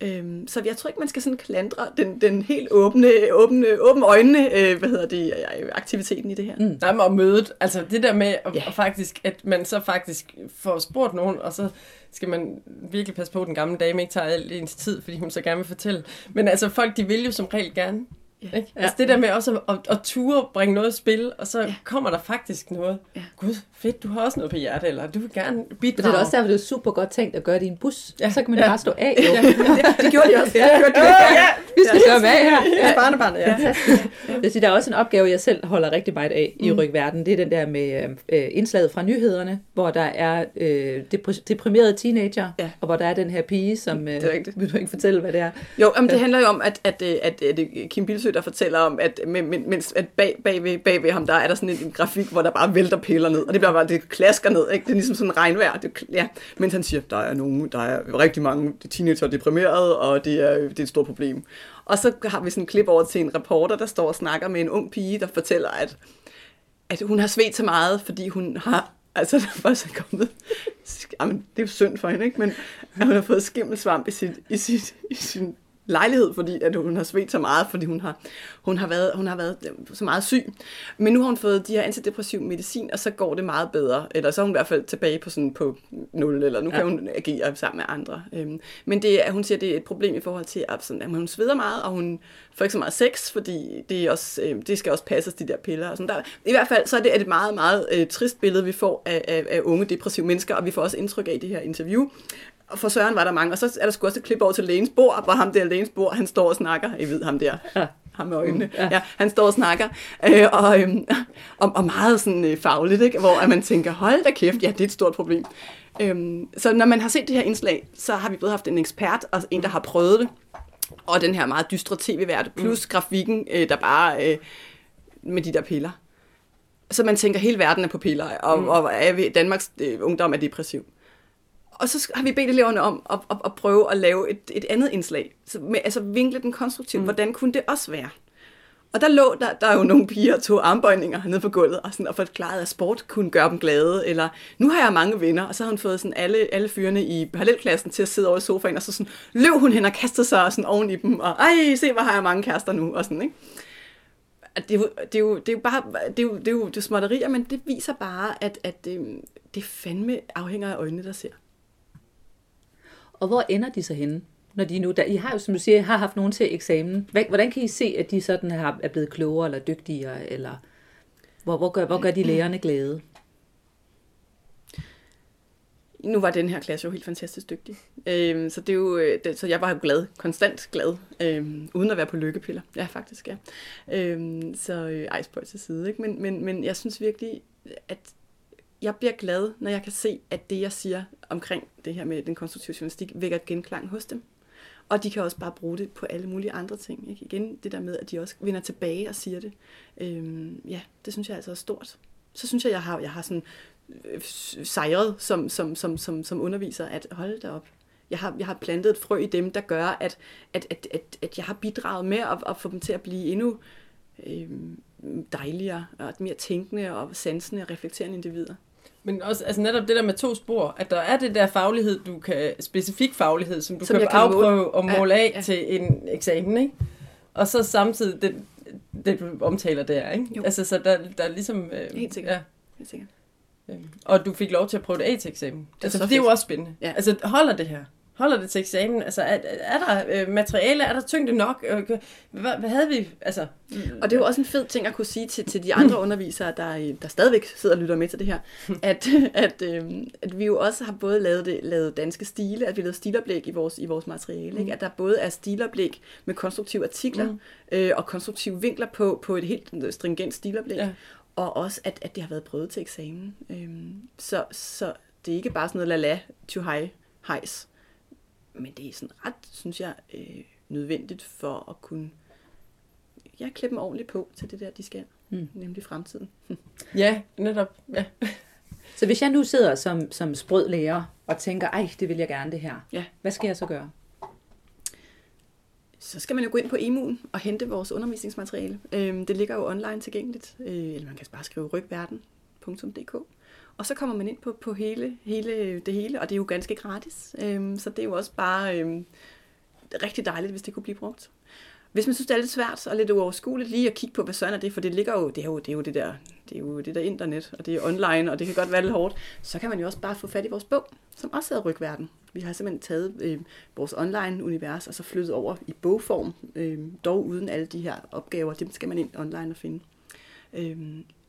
Øhm, så jeg tror ikke, man skal sådan klandre den, den helt åbne, åbne, åbne øjnene, øh, hvad hedder det, aktiviteten i det her. Mm. Nej, men mødet, altså det der med, at, ja. faktisk, at man så faktisk får spurgt nogen, og så skal man virkelig passe på, at den gamle dame ikke tager al ens tid, fordi hun så gerne vil fortælle. Men altså folk, de vil jo som regel gerne. Ja. Ikke? Altså det der med også at, at, at ture bringe noget i spil, og så ja. kommer der faktisk noget. Ja. Gud, fedt, du har også noget på hjertet, eller du vil gerne bidrage. Det er også derfor, det er super godt tænkt at gøre det i en bus. Ja. Så kan man ja. bare stå af. Jo. Ja. det, det gjorde de også. [LAUGHS] Ja. Det gjorde de. Ja, ja, vi skal ja. gøre med her. Ja, barnebarnet, ja. ja. Der er også en opgave, jeg selv holder rigtig meget af i mm. Rygverden. Det er den der med øh, indslaget fra nyhederne, hvor der er øh, deprimerede teenager, ja. og hvor der er den her pige, som... Øh, vil du ikke fortælle, hvad det er? Jo, men det handler jo om, at, at, at, at, at Kim Bilsø, der fortæller om, at, mens at bag, bag, ved, bag ved ham, der er der sådan en, en grafik, hvor der bare vælter piller ned, og det bliver var det klasker ned, ikke? Det er ligesom sådan regnvejr. Det, ja. Mens han siger, der er nogen, der er rigtig mange teenager deprimeret, og det er, det er et stort problem. Og så har vi sådan en klip over til en reporter, der står og snakker med en ung pige, der fortæller, at, at hun har svedt så meget, fordi hun har Altså, [LAUGHS] der først er kommet... Jamen, det er jo synd for hende, ikke? Men at hun har fået skimmelsvamp i, sit, i, sit, i sin lejlighed, fordi at hun har svedt så meget, fordi hun har, hun har, været, hun har været så meget syg. Men nu har hun fået de her antidepressiv medicin, og så går det meget bedre. Eller så er hun i hvert fald tilbage på, sådan på 0, eller nu ja. kan hun agere sammen med andre. Øhm, men det, hun siger, det er et problem i forhold til, at, sådan, at hun sveder meget, og hun får ikke så meget sex, fordi det, er også, øh, det skal også passes, de der piller. Og sådan der. I hvert fald så er det et meget, meget øh, trist billede, vi får af, af, af unge depressive mennesker, og vi får også indtryk af i det her interview, og for Søren var der mange. Og så er der sgu også et klip over til lægens bord, hvor ham der lægens bord, han står og snakker. I ved ham der. Ja. Ham med øjnene. Mm, ja. ja. han står og snakker. Øh, og, øh, og, og, meget sådan øh, fagligt, ikke? hvor man tænker, hold da kæft, ja, det er et stort problem. Øh, så når man har set det her indslag, så har vi både haft en ekspert og en, der har prøvet det. Og den her meget dystre tv-vært, plus mm. grafikken, øh, der bare øh, med de der piller. Så man tænker, hele verden er på piller, og, mm. og er Danmarks øh, ungdom er depressiv. Og så har vi bedt eleverne om at, at, at prøve at lave et, et andet indslag. Så med, altså vinkle den konstruktivt. Mm. Hvordan kunne det også være? Og der lå der, der er jo nogle piger og tog armbøjninger nede på gulvet, og, sådan, og forklarede, at sport kunne gøre dem glade, eller nu har jeg mange venner, og så har hun fået sådan alle, alle fyrene i parallelklassen til at sidde over i sofaen, og så sådan, løb hun hen og kastede sig sådan oven i dem, og ej, se, hvor har jeg mange kærester nu, og sådan, ikke? Det er, jo, det, er jo, det er jo bare, det er jo, det er jo det er småtterier, men det viser bare, at, at det, øhm, det fandme afhænger af øjnene, der ser. Og hvor ender de så henne? Når de nu, der, I har jo, som du siger, har haft nogen til eksamen. Hvordan kan I se, at de sådan har, er blevet klogere eller dygtigere? Eller hvor, hvor, gør, hvor gør de lærerne glade? Nu var den her klasse jo helt fantastisk dygtig. Øhm, så, det er jo, øh, det, så jeg var jo glad, konstant glad, øhm, uden at være på lykkepiller. Ja, faktisk, ja. Øhm, så øh, ej, til side. Ikke? Men, men, men jeg synes virkelig, at jeg bliver glad, når jeg kan se, at det, jeg siger omkring det her med den konstruktive journalistik, vækker et genklang hos dem. Og de kan også bare bruge det på alle mulige andre ting. Ikke? Igen det der med, at de også vender tilbage og siger det. Øhm, ja, det synes jeg altså er stort. Så synes jeg, jeg har, jeg har sådan øh, sejret som, som, som, som, som underviser, at holde det op. Jeg har, jeg har plantet et frø i dem, der gør, at, at, at, at, at jeg har bidraget med at, at få dem til at blive endnu øh, dejligere, og mere tænkende og sansende og reflekterende individer. Men også altså netop det der med to spor, at der er det der faglighed, du kan, specifik faglighed, som du som kan, kan afprøve måle. og måle ja, af ja. til en eksamen, ikke? Og så samtidig det, det du omtaler der, ikke? Jo. Altså, så der, der er ligesom... Øh, Helt sikkert. Ja. Helt sikkert. Øhm, og du fik lov til at prøve det af til eksamen. Det altså, det er jo også spændende. Ja. Altså, holder det her? Holder det til eksamen? Altså, er, er der øh, materiale? Er der tyngde nok? Øh, hvad, hvad havde vi? Altså, og det er jo også en fed ting at kunne sige til, til de andre [LAUGHS] undervisere, der, der stadigvæk sidder og lytter med til det her, at, [LAUGHS] at, øh, at vi jo også har både lavet, det, lavet danske stile, at vi lavet stiloplæg i vores, i vores materiale. Mm. Ikke? At der både er stiloplæg med konstruktive artikler mm. øh, og konstruktive vinkler på, på et helt stringent stiloplæg. Ja. Og også, at, at det har været prøvet til eksamen. Øhm, så, så det er ikke bare sådan noget la-la, to high, hejs men det er sådan ret, synes jeg, øh, nødvendigt for at kunne ja, klippe dem ordentligt på til det der, de skal, mm. nemlig fremtiden. ja, netop. Ja. [LAUGHS] Så hvis jeg nu sidder som, som sprød lærer og tænker, ej, det vil jeg gerne det her, ja. hvad skal jeg så gøre? Så skal man jo gå ind på EMU'en og hente vores undervisningsmateriale. Øhm, det ligger jo online tilgængeligt, øh, eller man kan bare skrive rygverden.dk. Og så kommer man ind på, på hele, hele det hele, og det er jo ganske gratis. Øhm, så det er jo også bare øhm, rigtig dejligt, hvis det kunne blive brugt. Hvis man synes, det er lidt svært og lidt uoverskueligt lige at kigge på, hvad sådan er det, for det ligger jo, det er jo det, er jo det der, det er jo det der internet, og det er online, og det kan godt være lidt hårdt, så kan man jo også bare få fat i vores bog, som også hedder Rygverden. Vi har simpelthen taget øh, vores online-univers og så flyttet over i bogform, øh, dog uden alle de her opgaver, dem skal man ind online og finde. Øh,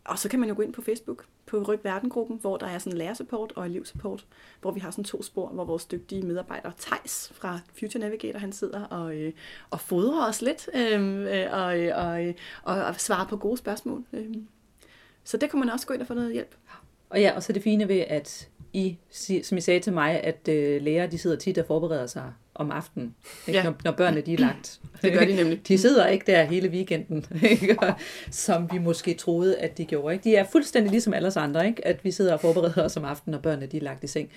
og så kan man jo gå ind på Facebook, på Ryg Verdengruppen, hvor der er sådan lærersupport og elevsupport, hvor vi har sådan to spor, hvor vores dygtige medarbejder Tejs fra Future Navigator, han sidder og, øh, og fodrer os lidt øhm, øh, og, øh, og, øh, og, og svarer på gode spørgsmål. Øh. Så det kan man også gå ind og få noget hjælp. Og ja, og så det fine ved, at I, som I sagde til mig, at øh, læger de sidder tit og forbereder sig om aftenen, ikke? Ja. Når, når børnene de er lagt. [CLEARS THROAT] Det gør de nemlig. De sidder ikke der hele weekenden, [LAUGHS] ikke? som vi måske troede, at de gjorde. Ikke? De er fuldstændig ligesom alle os andre, ikke? at vi sidder og forbereder os om aftenen, når børnene de er lagt i seng.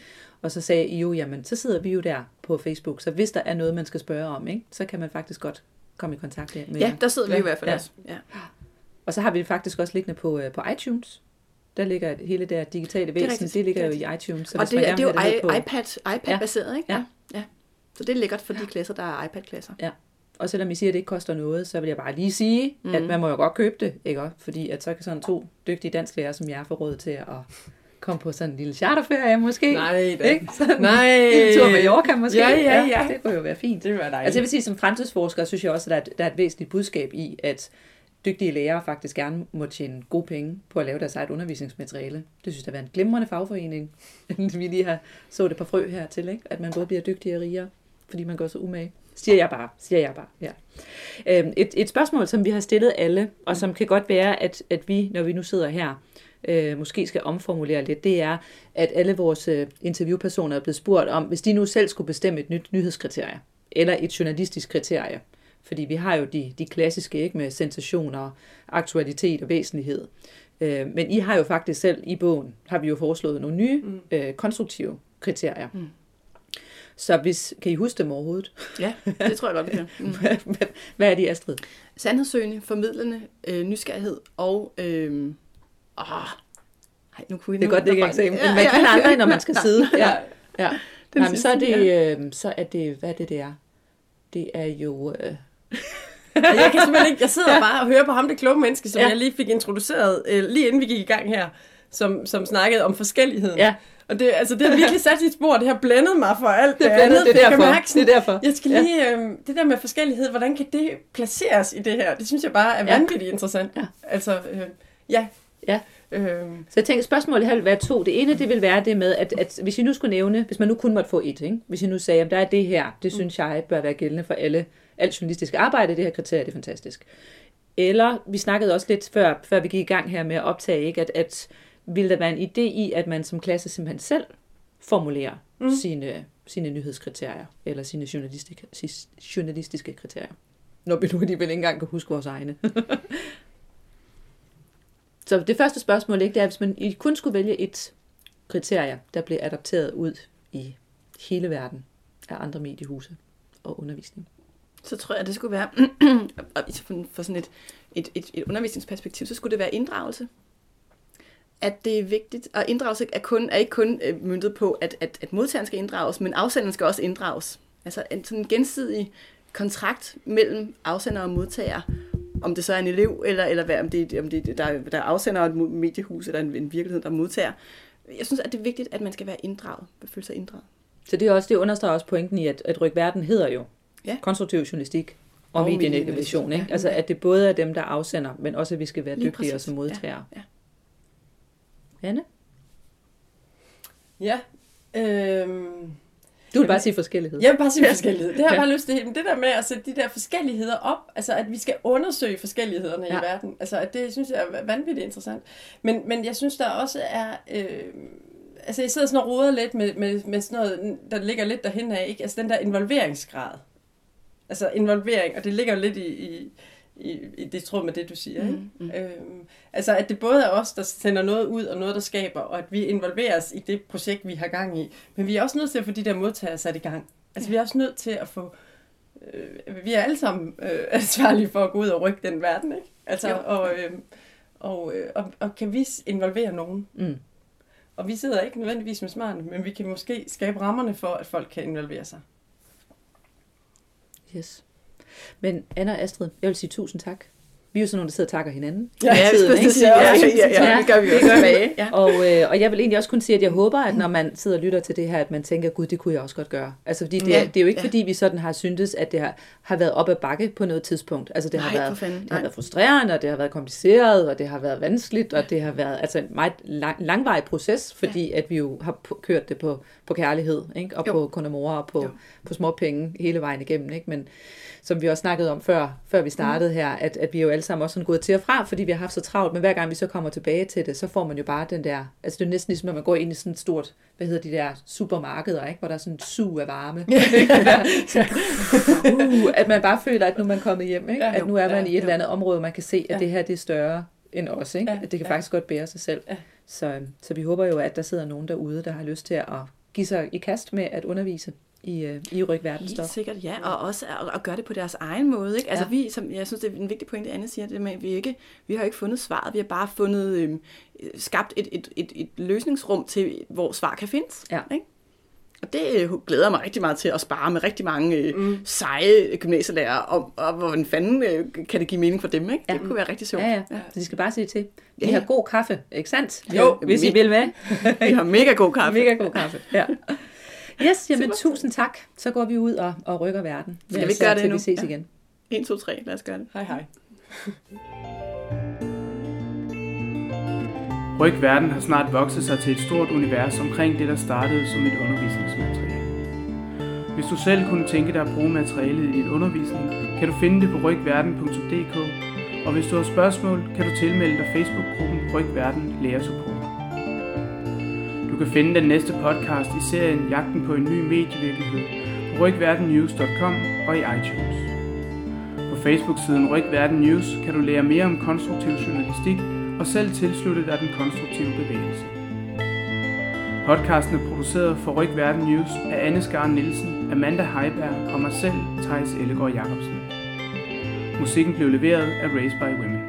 Og så sagde I jo, jamen så sidder vi jo der på Facebook, så hvis der er noget, man skal spørge om, ikke? så kan man faktisk godt komme i kontakt med Ja, der sidder vi i hvert fald ja. også. Ja. Og så har vi det faktisk også liggende på, øh, på iTunes. Der ligger hele det digitale væsen, det, det ligger jo i iTunes. Så og det, det er jo i, på... iPad, iPad-baseret, ja. ikke? Ja. ja. Så det er lækkert for de klasser, der er iPad-klasser. Ja. Og selvom I siger, at det ikke koster noget, så vil jeg bare lige sige, mm. at man må jo godt købe det, ikke? Fordi at så kan sådan to dygtige dansklærer, som jeg får råd til at komme på sådan en lille charterferie måske. Nej, da. Ikke? [LAUGHS] Sådan Nej. En tur med Mallorca måske. Ja, ja, ja. Det kunne jo være fint. Det var dejligt. Altså jeg vil sige, som fremtidsforsker, synes jeg også, at der er, der er et væsentligt budskab i, at dygtige lærere faktisk gerne må tjene gode penge på at lave deres eget undervisningsmateriale. Det synes jeg er en glimrende fagforening. [LAUGHS] vi lige har så det på frø her til, ikke? at man både bliver dygtigere og rigere, fordi man går så umage. Siger jeg bare, siger jeg bare, ja. Øhm, et, et spørgsmål, som vi har stillet alle, og som kan godt være, at, at vi, når vi nu sidder her, øh, måske skal omformulere lidt, det er, at alle vores øh, interviewpersoner er blevet spurgt om, hvis de nu selv skulle bestemme et nyt nyhedskriterie, eller et journalistisk kriterie, fordi vi har jo de, de klassiske ikke med sensationer, aktualitet og væsentlighed. Øh, men I har jo faktisk selv i bogen, har vi jo foreslået nogle nye mm. øh, konstruktive kriterier. Mm. Så hvis, kan I huske dem overhovedet? Ja, det tror jeg godt, vi kan. [LAUGHS] Mm. hvad, hvad er de, Astrid? Sandhedssøgende, formidlende, øh, nysgerrighed og... Øh, åh, ej, nu kunne I det er godt, det ikke er men man kan aldrig, når man skal [LAUGHS] sidde. Ja, [LAUGHS] ja. Jamen, så, er det, øh, så er det, hvad er det, det er? Det er jo... Øh, jeg kan simpelthen ikke, jeg sidder ja. bare og hører på ham, det kloge menneske, som ja. jeg lige fik introduceret, øh, lige inden vi gik i gang her, som, som snakkede om forskelligheden. Ja. Og det, altså, det har virkelig sat sit spor, det har blændet mig for alt det, det andet. Det er derfor. Mærke, sådan, det er derfor. Jeg skal lige, øh, det der med forskellighed, hvordan kan det placeres i det her? Det synes jeg bare er vanvittigt interessant. Ja. Altså, øh, ja. Ja. Øhm. Så jeg tænker, spørgsmålet her vil være to. Det ene, det vil være det med, at, at hvis I nu skulle nævne, hvis man nu kun måtte få et, ikke? hvis I nu sagde, at der er det her, det mm. synes jeg bør være gældende for alle, alt journalistisk arbejde, det her kriterie, det er fantastisk. Eller, vi snakkede også lidt før, før vi gik i gang her med at optage, ikke? At, at ville der være en idé i, at man som klasse simpelthen selv formulerer mm. sine, sine nyhedskriterier, eller sine journalistiske, journalistiske kriterier. Når vi nu alligevel ikke engang kan huske vores egne. [LAUGHS] Så det første spørgsmål ikke, det er, hvis man I kun skulle vælge et kriterie, der blev adopteret ud i hele verden af andre mediehuse og undervisning. Så tror jeg, det skulle være, [CLEARS THROAT] for sådan et, et, et, et undervisningsperspektiv, så skulle det være inddragelse. At det er vigtigt, og inddragelse er, kun, er ikke kun øh, myndet på, at, at, at modtageren skal inddrages, men afsenderen skal også inddrages. Altså en sådan gensidig kontrakt mellem afsender og modtager, om det så er en elev, eller, eller hvad, om det, om det der, der afsender et mediehus, eller en, en virkelighed, der modtager. Jeg synes, at det er vigtigt, at man skal være inddraget, føle sig inddraget. Så det, er også, det understreger også pointen i, at, at Ryk Verden hedder jo ja. konstruktiv journalistik og, og medieinnovation. Ikke? Ja. Altså, at det både er dem, der afsender, men også, at vi skal være Lige dygtige præcis. som modtagere. Ja. ja. Anne? Ja. Øhm du vil bare sige forskellighed. Jeg vil bare sige forskellighed. Det har jeg bare lyst til. Men det der med at sætte de der forskelligheder op, altså at vi skal undersøge forskellighederne ja. i verden, altså at det synes jeg er vanvittigt interessant. Men, men jeg synes, der også er... Øh, altså jeg sidder sådan og roder lidt med, med, med sådan noget, der ligger lidt derhen af, ikke? Altså den der involveringsgrad. Altså involvering, og det ligger lidt i, i i, i det tråd med det, du siger. Ikke? Mm, mm. Øhm, altså, at det både er os, der sender noget ud, og noget, der skaber, og at vi involveres i det projekt, vi har gang i. Men vi er også nødt til at få de der modtagere sat i gang. Altså, ja. vi er også nødt til at få... Øh, vi er alle sammen øh, [LAUGHS] ansvarlige for at gå ud og rykke den verden, ikke? Altså, og, øh, og, øh, og, og kan vi involvere nogen? Mm. Og vi sidder ikke nødvendigvis med smart, men vi kan måske skabe rammerne for, at folk kan involvere sig. Yes. Men Anna og Astrid, jeg vil sige tusind tak, vi er jo sådan nogle, der sidder og takker hinanden. Ja, ja, tiden, ikke? ja, ja, ja, ja, det gør vi også tilbage. Ja. Og, øh, og jeg vil egentlig også kunne sige, at jeg håber, at når man sidder og lytter til det her, at man tænker, gud, det kunne jeg også godt gøre. Altså, fordi det, Ja, det er jo ikke, ja. fordi vi sådan har syntes, at det har, har været op ad bakke på noget tidspunkt. Altså, det har, Nej, været, for fanden, det har været frustrerende, og det har været kompliceret, og det har været vanskeligt, og det har været altså, en meget lang, langvarig proces, fordi at vi jo har kørt det på, på kærlighed, ikke? og Jo. på kundemorer, og på, Jo. på små penge hele vejen igennem. Ikke? Men som vi også snakkede om før, før vi startede her, at, at vi jo alle sammen også sådan gået til og fra, fordi vi har haft så travlt, men hver gang vi så kommer tilbage til det, så får man jo bare den der, altså det er næsten ligesom, når man går ind i sådan et stort, hvad hedder de der supermarkeder, ikke? hvor der er sådan en sug af varme. [LAUGHS] uh, at man bare føler, at nu er man kommet hjem, ikke? At nu er man i et eller andet område, man kan se, at det her det er større end os, ikke? At det kan faktisk godt bære sig selv. Så, så vi håber jo, at der sidder nogen derude, der har lyst til at give sig i kast med at undervise i, øh, i ryg Helt verdensstof. sikkert, ja. Og også at, at gøre det på deres egen måde. Ikke? Altså Ja. vi, som, jeg synes, det er en vigtig pointe, Anne siger, det med, at vi ikke, vi har ikke fundet svaret. Vi har bare fundet, øhm, skabt et, et, et, et løsningsrum til, hvor svar kan findes. Ja. Ikke? Og det øh, glæder mig rigtig meget til at spare med rigtig mange øh, mm. seje gymnasielærere om, og hvordan fanden øh, kan det give mening for dem. Ikke? Ja. Det kunne være rigtig sjovt. Ja, ja. Så de skal bare sige til. Vi Ja, har ja. god kaffe, ikke sandt? Jo, hvis I vil med. [LAUGHS] Vi har mega god kaffe. Mega god kaffe. Ja. [LAUGHS] Yes, jamen Super. tusind tak. Så går vi ud og, og rykker verden. Skal vi ikke gøre det nu? vi ses Ja. igen. 1, 2, 3. Lad os gøre det. Hej hej. [LAUGHS] Ryg Verden har snart vokset sig til et stort univers omkring det, der startede som et undervisningsmateriale. Hvis du selv kunne tænke dig at bruge materialet i din undervisning, kan du finde det på rygverden.dk, og hvis du har spørgsmål, kan du tilmelde dig Facebook-gruppen Ryg Verden Lærer Support. Du kan finde den næste podcast i serien Jagten på en ny medievirkelighed på rygverdennews.com og i iTunes. På Facebook-siden Ryg Verden News kan du lære mere om konstruktiv journalistik og selv tilslutte dig den konstruktive bevægelse. Podcasten er produceret for Ryg Verden News af Anne Skar Nielsen, Amanda Heiberg og mig selv, Thijs Ellegaard Jacobsen. Musikken blev leveret af Race by Women.